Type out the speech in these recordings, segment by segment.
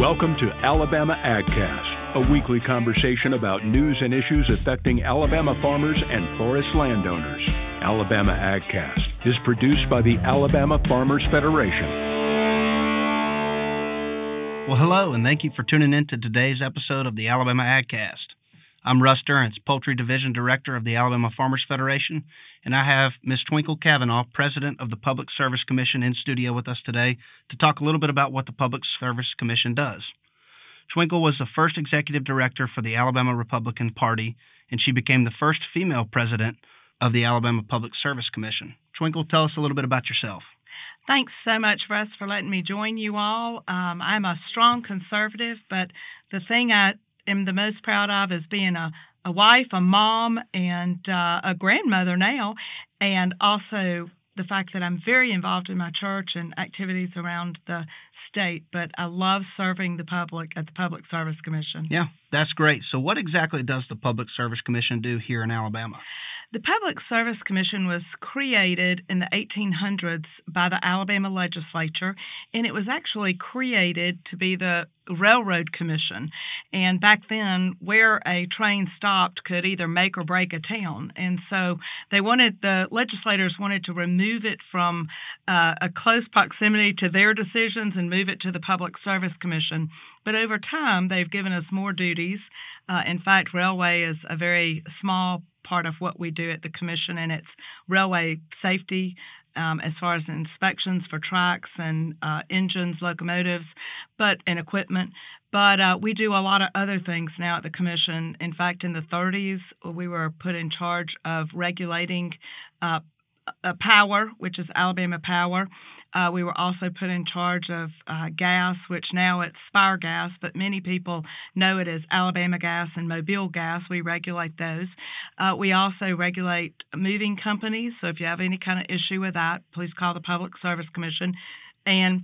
Welcome to Alabama AgCast, a weekly conversation about news and issues affecting Alabama farmers and forest landowners. Alabama AgCast is produced by the Alabama Farmers Federation. Well, hello, and thank you for tuning in to today's episode of the Alabama AgCast. I'm Russ Durrance, Poultry Division Director of the Alabama Farmers Federation, and I have Ms. Twinkle Cavanaugh, President of the Public Service Commission, in studio with us today to talk a little bit about what the Public Service Commission does. Twinkle was the first executive director for the Alabama Republican Party, and she became the first female president of the Alabama Public Service Commission. Twinkle, tell us a little bit about yourself. Thanks so much, Russ, for letting me join you all. Um, I'm a strong conservative, but the thing I am the most proud of is being a, a wife, a mom, and uh, a grandmother now, and also the fact that I'm very involved in my church and activities around the state, but I love serving the public at the Public Service Commission. Yeah, that's great. So, what exactly does the Public Service Commission do here in Alabama? The Public Service Commission was created in the 1800s by the Alabama legislature, and it was actually created to be the Railroad Commission. And back then, where a train stopped could either make or break a town. And so they wanted, the legislators wanted to remove it from uh, a close proximity to their decisions and move it to the Public Service Commission. But over time, they've given us more duties. Uh, in fact, railway is a very small part of what we do at the commission, and it's railway safety. Um, as far as inspections for tracks and uh, engines, locomotives, but and equipment. But uh, we do a lot of other things now at the commission. In fact, in the 30s, we were put in charge of regulating uh, power, which is Alabama Power, uh, we were also put in charge of uh, gas, which now it's Spire Gas, but many people know it as Alabama Gas and Mobile Gas. We regulate those. Uh, we also regulate moving companies. So if you have any kind of issue with that, please call the Public Service Commission. And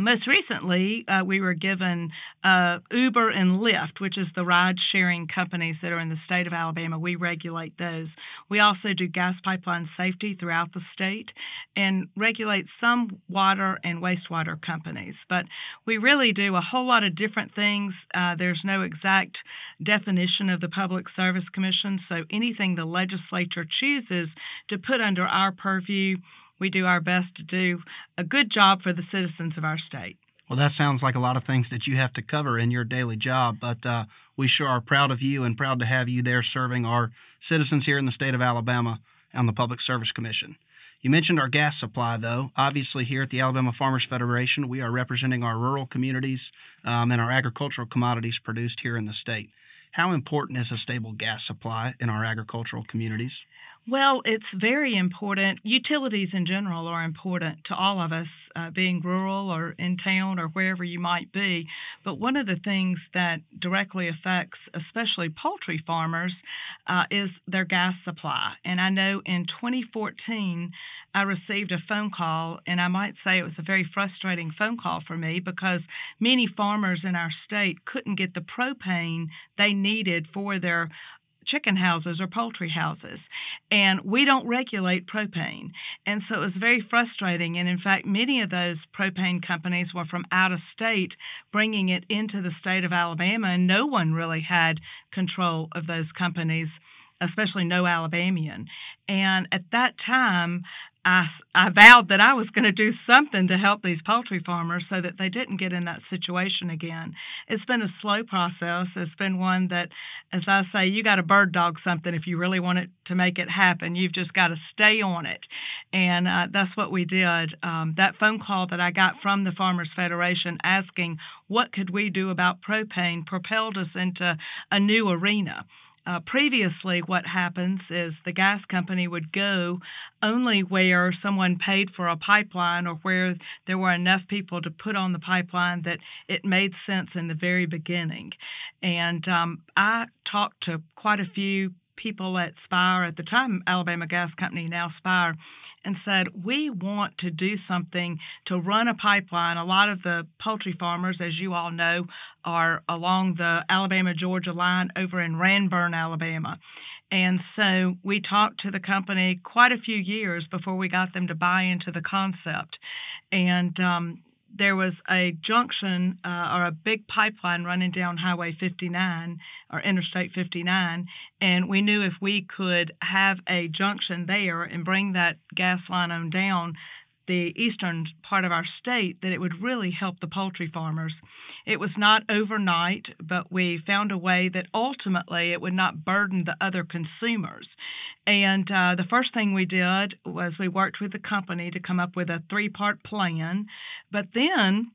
most recently, uh, we were given uh, Uber and Lyft, which is the ride sharing companies that are in the state of Alabama. We regulate those. We also do gas pipeline safety throughout the state and regulate some water and wastewater companies. But we really do a whole lot of different things. Uh, there's no exact definition of the Public Service Commission, so anything the legislature chooses to put under our purview we do our best to do a good job for the citizens of our state. Well, that sounds like a lot of things that you have to cover in your daily job, but uh, we sure are proud of you and proud to have you there serving our citizens here in the state of Alabama on the Public Service Commission. You mentioned our gas supply, though. Obviously, here at the Alabama Farmers Federation, we are representing our rural communities um, and our agricultural commodities produced here in the state. How important is a stable gas supply in our agricultural communities? Well, it's very important. Utilities in general are important to all of us, uh, being rural or in town or wherever you might be. But one of the things that directly affects, especially poultry farmers, uh, is their gas supply. And I know in 2014, I received a phone call, and I might say it was a very frustrating phone call for me because many farmers in our state couldn't get the propane they needed for their chicken houses or poultry houses. And we don't regulate propane. And so it was very frustrating. And in fact, many of those propane companies were from out of state bringing it into the state of Alabama, and no one really had control of those companies especially no Alabamian. And at that time, I, I vowed that I was going to do something to help these poultry farmers so that they didn't get in that situation again. It's been a slow process. It's been one that, as I say, you got to bird dog something if you really want it to make it happen. You've just got to stay on it. And uh, that's what we did. Um, that phone call that I got from the Farmers Federation asking what could we do about propane propelled us into a new arena. Uh, previously, what happens is the gas company would go only where someone paid for a pipeline or where there were enough people to put on the pipeline that it made sense in the very beginning. And um, I talked to quite a few people at Spire at the time, Alabama Gas Company, now Spire and said, We want to do something to run a pipeline. A lot of the poultry farmers, as you all know, are along the Alabama Georgia line over in Ranburne, Alabama. And so we talked to the company quite a few years before we got them to buy into the concept. And um, there was a junction uh, or a big pipeline running down Highway 59 or Interstate 59, and we knew if we could have a junction there and bring that gas line on down the eastern part of our state, that it would really help the poultry farmers. It was not overnight, but we found a way that ultimately it would not burden the other consumers. And uh, the first thing we did was we worked with the company to come up with a three part plan. But then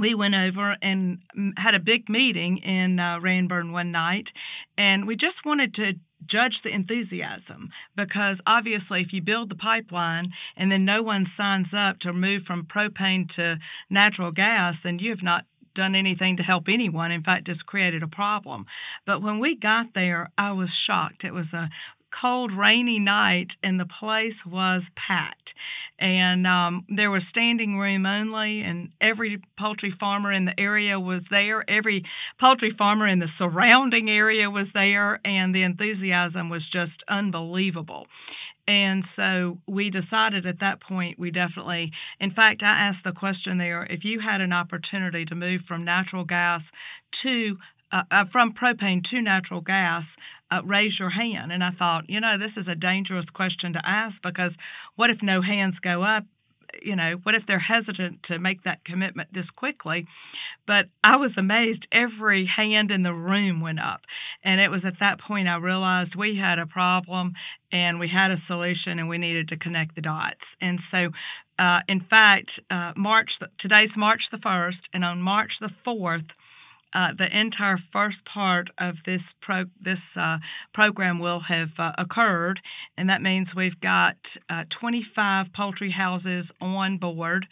we went over and had a big meeting in uh, Ranburne one night, and we just wanted to judge the enthusiasm because obviously if you build the pipeline and then no one signs up to move from propane to natural gas then you have not done anything to help anyone in fact just created a problem but when we got there i was shocked it was a cold, rainy night, and the place was packed. And um, there was standing room only, and every poultry farmer in the area was there. Every poultry farmer in the surrounding area was there, and the enthusiasm was just unbelievable. And so we decided at that point we definitely, in fact, I asked the question there if you had an opportunity to move from natural gas to uh, uh, from propane to natural gas, uh, raise your hand. And I thought, you know, this is a dangerous question to ask because what if no hands go up? You know, what if they're hesitant to make that commitment this quickly? But I was amazed. Every hand in the room went up. And it was at that point I realized we had a problem and we had a solution and we needed to connect the dots. And so, uh, in fact, uh, March, today's March the 1st, and on March the 4th, uh, the entire first part of this pro this uh, program will have uh, occurred, and that means we've got uh, 25 poultry houses on board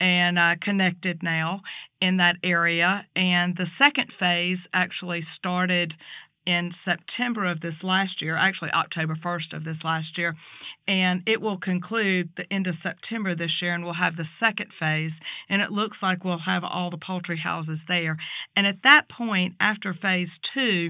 and uh, connected now in that area. And the second phase actually started in September of this last year, actually October 1st of this last year, and it will conclude the end of September this year, and we'll have the second phase, and it looks like we'll have all the poultry houses there. And at that point, after phase two,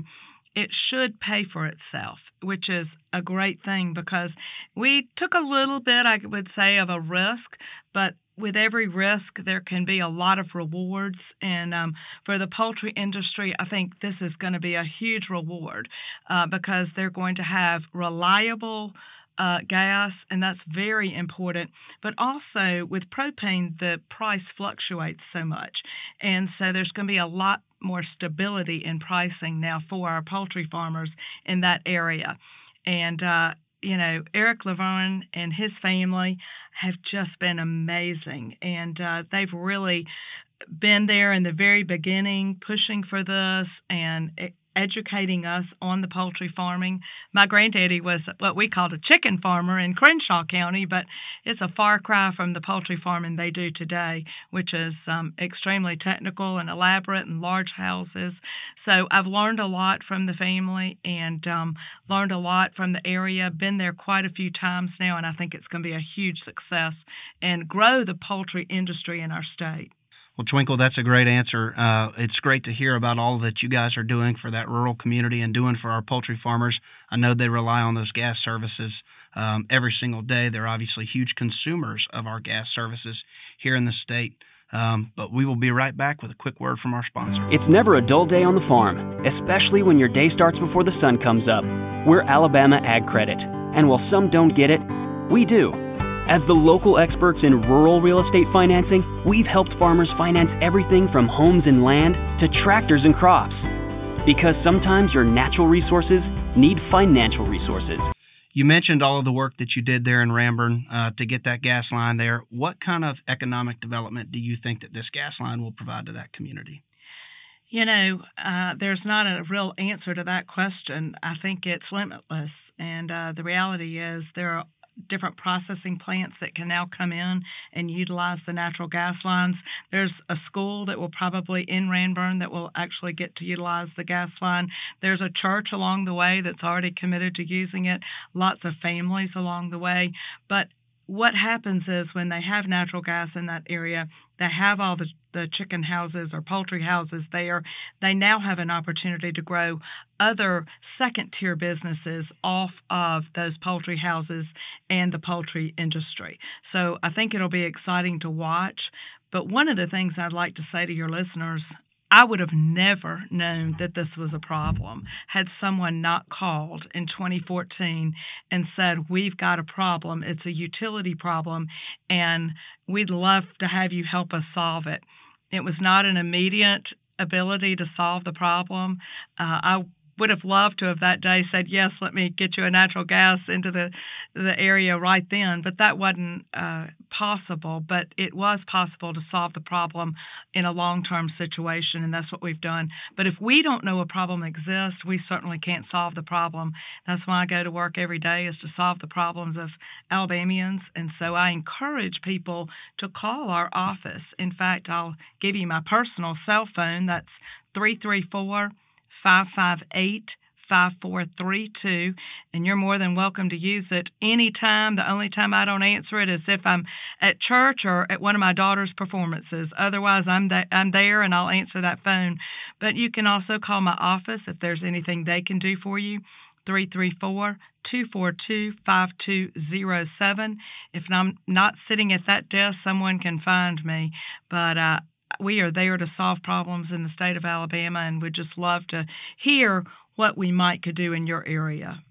it should pay for itself, which is a great thing because we took a little bit, I would say, of a risk, but with every risk, there can be a lot of rewards. And um, for the poultry industry, I think this is going to be a huge reward uh, because they're going to have reliable. Uh, gas, and that's very important. But also with propane, the price fluctuates so much, and so there's going to be a lot more stability in pricing now for our poultry farmers in that area. And uh, you know, Eric Laverne and his family have just been amazing, and uh, they've really been there in the very beginning, pushing for this and educating us on the poultry farming. My granddaddy was what we called a chicken farmer in Crenshaw County, but it's a far cry from the poultry farming they do today, which is um, extremely technical and elaborate and large houses. So I've learned a lot from the family and um, learned a lot from the area. Been there quite a few times now, and I think it's going to be a huge success and grow the poultry industry in our state. Well, Twinkle, that's a great answer. Uh, it's great to hear about all that you guys are doing for that rural community and doing for our poultry farmers. I know they rely on those gas services um, every single day. They're obviously huge consumers of our gas services here in the state. Um, but we will be right back with a quick word from our sponsor. It's never a dull day on the farm, especially when your day starts before the sun comes up. We're Alabama Ag Credit, and while some don't get it, we do. As the local experts in rural real estate financing, we've helped farmers finance everything from homes and land to tractors and crops. Because sometimes your natural resources need financial resources. You mentioned all of the work that you did there in Ranburne uh, to get that gas line there. What kind of economic development do you think that this gas line will provide to that community? You know, uh, there's not a real answer to that question. I think it's limitless. And uh, the reality is there are different processing plants that can now come in and utilize the natural gas lines. There's a school that will probably in Ranburne that will actually get to utilize the gas line. There's a church along the way that's already committed to using it, lots of families along the way. But what happens is when they have natural gas in that area, they have all the, the chicken houses or poultry houses there, they now have an opportunity to grow other second tier businesses off of those poultry houses and the poultry industry. So I think it'll be exciting to watch. But one of the things I'd like to say to your listeners I would have never known that this was a problem had someone not called in 2014 and said, We've got a problem. It's a utility problem, and we'd love to have you help us solve it. It was not an immediate ability to solve the problem. Uh, I would have loved to have that day said yes let me get you a natural gas into the the area right then. But that wasn't uh, possible but it was possible to solve the problem in a long term situation and that's what we've done. But if we don't know a problem exists we certainly can't solve the problem. That's why I go to work every day is to solve the problems of Alabamians and so I encourage people to call our office. In fact I'll give you my personal cell phone that's 334 558 5432 and you're more than welcome to use it anytime. The only time I don't answer it is if I'm at church or at one of my daughter's performances. Otherwise, I'm th- I'm there and I'll answer that phone. But you can also call my office if there's anything they can do for you. 334 242 5207. If I'm not sitting at that desk, someone can find me. But uh, we are there to solve problems in the state of Alabama and would just love to hear what we might could do in your area.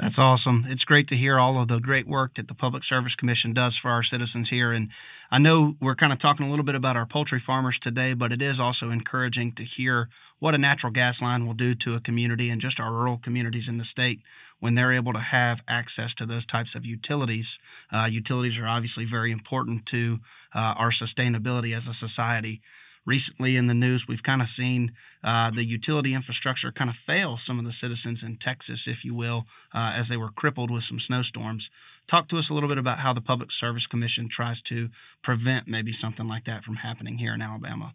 That's awesome. It's great to hear all of the great work that the Public Service Commission does for our citizens here. And I know we're kind of talking a little bit about our poultry farmers today, but it is also encouraging to hear what a natural gas line will do to a community and just our rural communities in the state when they're able to have access to those types of utilities. Uh, utilities are obviously very important to uh, our sustainability as a society. Recently in the news, we've kind of seen uh, the utility infrastructure kind of fail some of the citizens in Texas, if you will, uh, as they were crippled with some snowstorms. Talk to us a little bit about how the Public Service Commission tries to prevent maybe something like that from happening here in Alabama.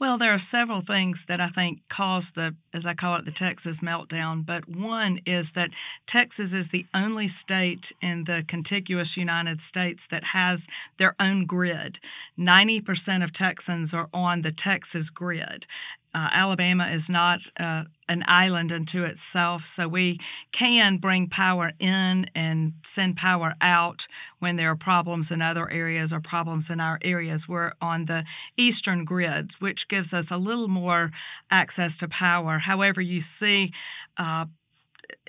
Well, there are several things that I think caused the, as I call it, the Texas meltdown. But one is that Texas is the only state in the contiguous United States that has their own grid. 90% of Texans are on the Texas grid uh, Alabama is not uh, an island unto itself, so we can bring power in and send power out when there are problems in other areas or problems in our areas. We're on the eastern grids, which gives us a little more access to power. However, you see, uh,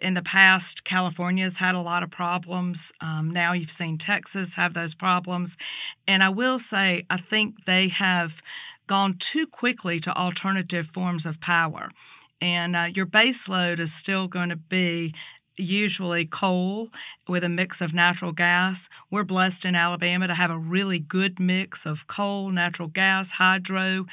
in the past, California's had a lot of problems. Um, now you've seen Texas have those problems. And I will say, I think they have gone too quickly to alternative forms of power. And uh, your base load is still going to be usually coal with a mix of natural gas. We're blessed in Alabama to have a really good mix of coal, natural gas, hydro,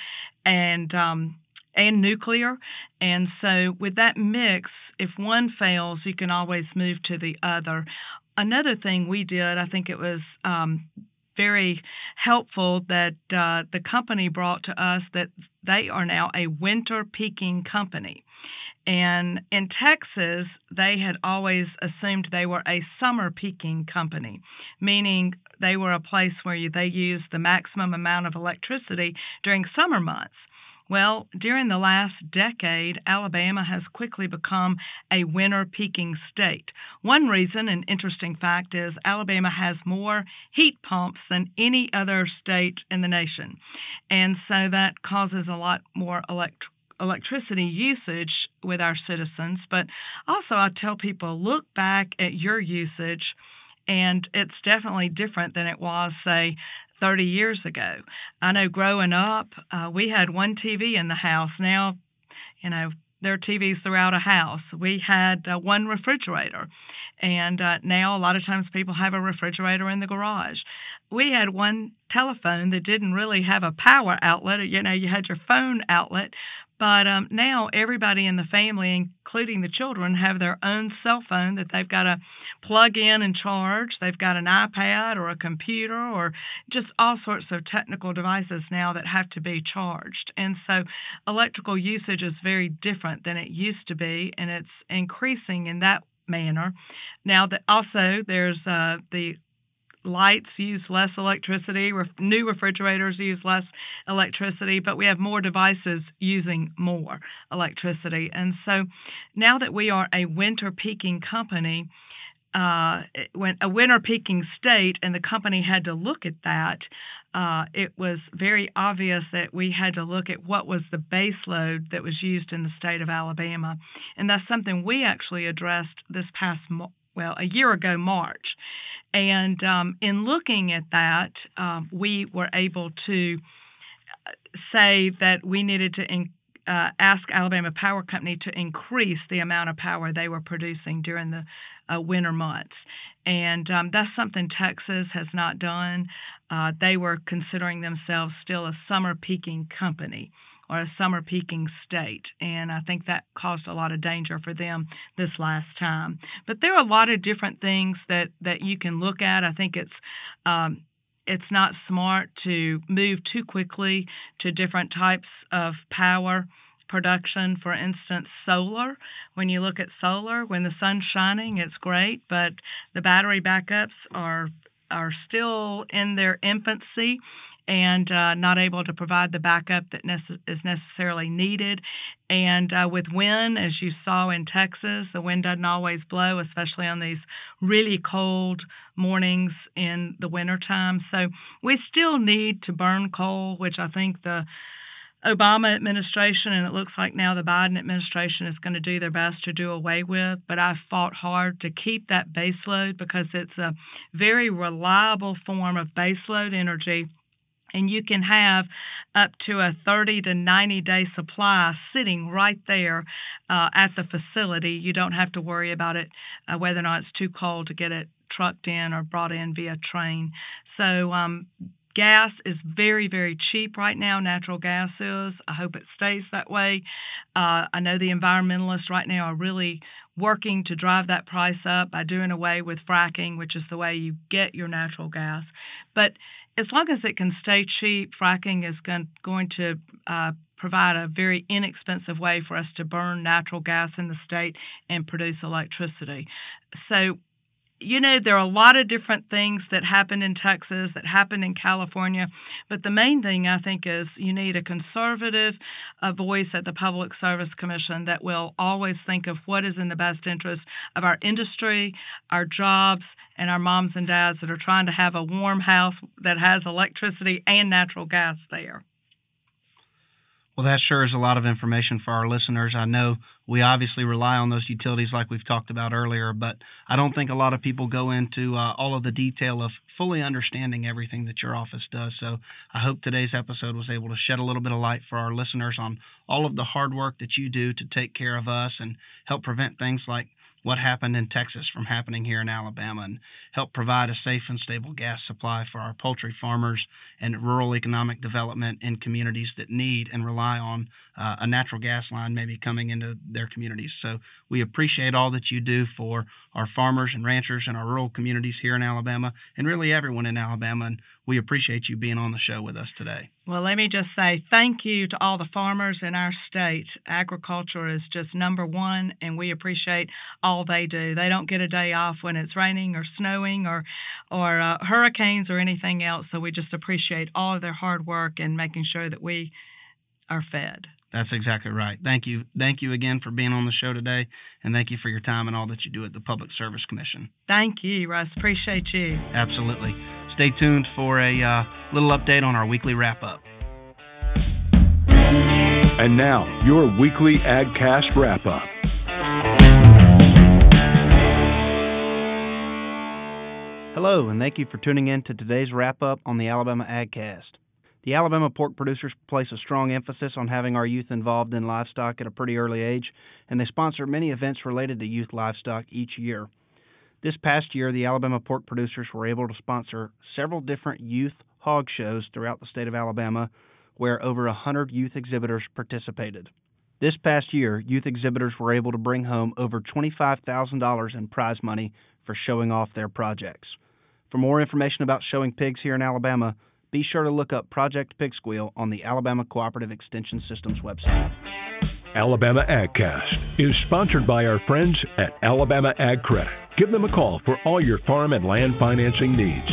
and um, and nuclear. And so with that mix, if one fails, you can always move to the other. Another thing we did, I think it was um, very helpful that uh, the company brought to us that they are now a winter peaking company. And in Texas, they had always assumed they were a summer peaking company, meaning they were a place where they used the maximum amount of electricity during summer months. Well, during the last decade, Alabama has quickly become a winter peaking state. One reason, an interesting fact, is Alabama has more heat pumps than any other state in the nation. And so that causes a lot more electric electricity usage with our citizens. But also, I tell people look back at your usage, and it's definitely different than it was, say, 30 years ago. I know growing up, uh, we had one TV in the house. Now, you know, there are TVs throughout a house. We had uh, one refrigerator, and uh, now a lot of times people have a refrigerator in the garage. We had one telephone that didn't really have a power outlet. You know, you had your phone outlet, but um, now everybody in the family, including the children, have their own cell phone that they've got to plug in and charge. They've got an iPad or a computer or just all sorts of technical devices now that have to be charged. And so electrical usage is very different than it used to be, and it's increasing in that manner. Now, also there's uh, the lights use less electricity, new refrigerators use less electricity, but we have more devices using more electricity. And so now that we are a winter peaking company, uh, when a winter peaking state, and the company had to look at that. uh, it was very obvious that we had to look at what was the base load that was used in the state of Alabama. And that's something we actually addressed this past, well, a year ago, March. And um, in looking at that, um, we were able to uh, say that we needed to in, uh, ask Alabama Power Company to increase the amount of power they were producing during the uh, winter months. And um, that's something Texas has not done. Uh, they were considering themselves still a summer peaking company or a summer peaking state. And I think that caused a lot of danger for them this last time. But there are a lot of different things that, that you can look at. I think it's um, it's not smart to move too quickly to different types of power production. For instance, solar. When you look at solar, when the sun's shining, it's great, but the battery backups are are still in their infancy and uh, not able to provide the backup that nece- is necessarily needed. And uh, with wind, as you saw in Texas, the wind doesn't always blow, especially on these really cold mornings in the wintertime. So we still need to burn coal, which I think the Obama administration and it looks like now the Biden administration is going to do their best to do away with. But I've fought hard to keep that baseload because it's a very reliable form of baseload energy and you can have up to a 30 to 90 day supply sitting right there uh, at the facility. You don't have to worry about it uh, whether or not it's too cold to get it trucked in or brought in via train. So um, gas is very very cheap right now. Natural gas is. I hope it stays that way. Uh, I know the environmentalists right now are really working to drive that price up by doing away with fracking, which is the way you get your natural gas. But as long as it can stay cheap, fracking is going, going to uh, provide a very inexpensive way for us to burn natural gas in the state and produce electricity. So you know, there are a lot of different things that happen in Texas, that happen in California, but the main thing I think is you need a conservative uh, voice at the Public Service Commission that will always think of what is in the best interest of our industry, our jobs, and our moms and dads that are trying to have a warm house that has electricity and natural gas there. Well, that sure is a lot of information for our listeners. I know we obviously rely on those utilities like we've talked about earlier, but I don't think a lot of people go into uh, all of the detail of fully understanding everything that your office does. So I hope today's episode was able to shed a little bit of light for our listeners on all of the hard work that you do to take care of us and help prevent things like what happened in Texas from happening here in Alabama and help provide a safe and stable gas supply for our poultry farmers and rural economic development in communities that need and rely on uh, a natural gas line maybe coming into their communities. So we appreciate all that you do for our farmers and ranchers and our rural communities here in Alabama and really everyone in Alabama. And we appreciate you being on the show with us today. Well, let me just say thank you to all the farmers in our state. Agriculture is just number one, and we appreciate all they do. They don't get a day off when it's raining or snowing or or uh, hurricanes or anything else. So we just appreciate all of their hard work and making sure that we are fed. That's exactly right. Thank you. Thank you again for being on the show today, and thank you for your time and all that you do at the Public Service Commission. Thank you, Russ. Appreciate you. Absolutely. Stay tuned for a uh, little update on our weekly wrap up. And now, your weekly AgCast wrap up. Hello, and thank you for tuning in to today's wrap up on the Alabama AgCast. The Alabama pork producers place a strong emphasis on having our youth involved in livestock at a pretty early age, and they sponsor many events related to youth livestock each year. This past year, the Alabama pork producers were able to sponsor several different youth hog shows throughout the state of Alabama, where over a 100 youth exhibitors participated. This past year, youth exhibitors were able to bring home over $25,000 in prize money for showing off their projects. For more information about showing pigs here in Alabama, be sure to look up Project Pig Squeal on the Alabama Cooperative Extension Systems website. Alabama AgCast is sponsored by our friends at Alabama Ag Credit. Give them a call for all your farm and land financing needs.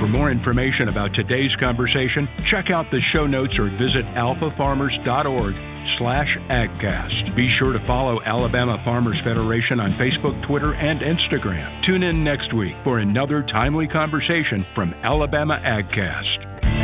For more information about today's conversation, check out the show notes or visit alfafarmers.org slash agcast. Be sure to follow Alabama Farmers Federation on Facebook, Twitter, and Instagram. Tune in next week for another timely conversation from Alabama AgCast.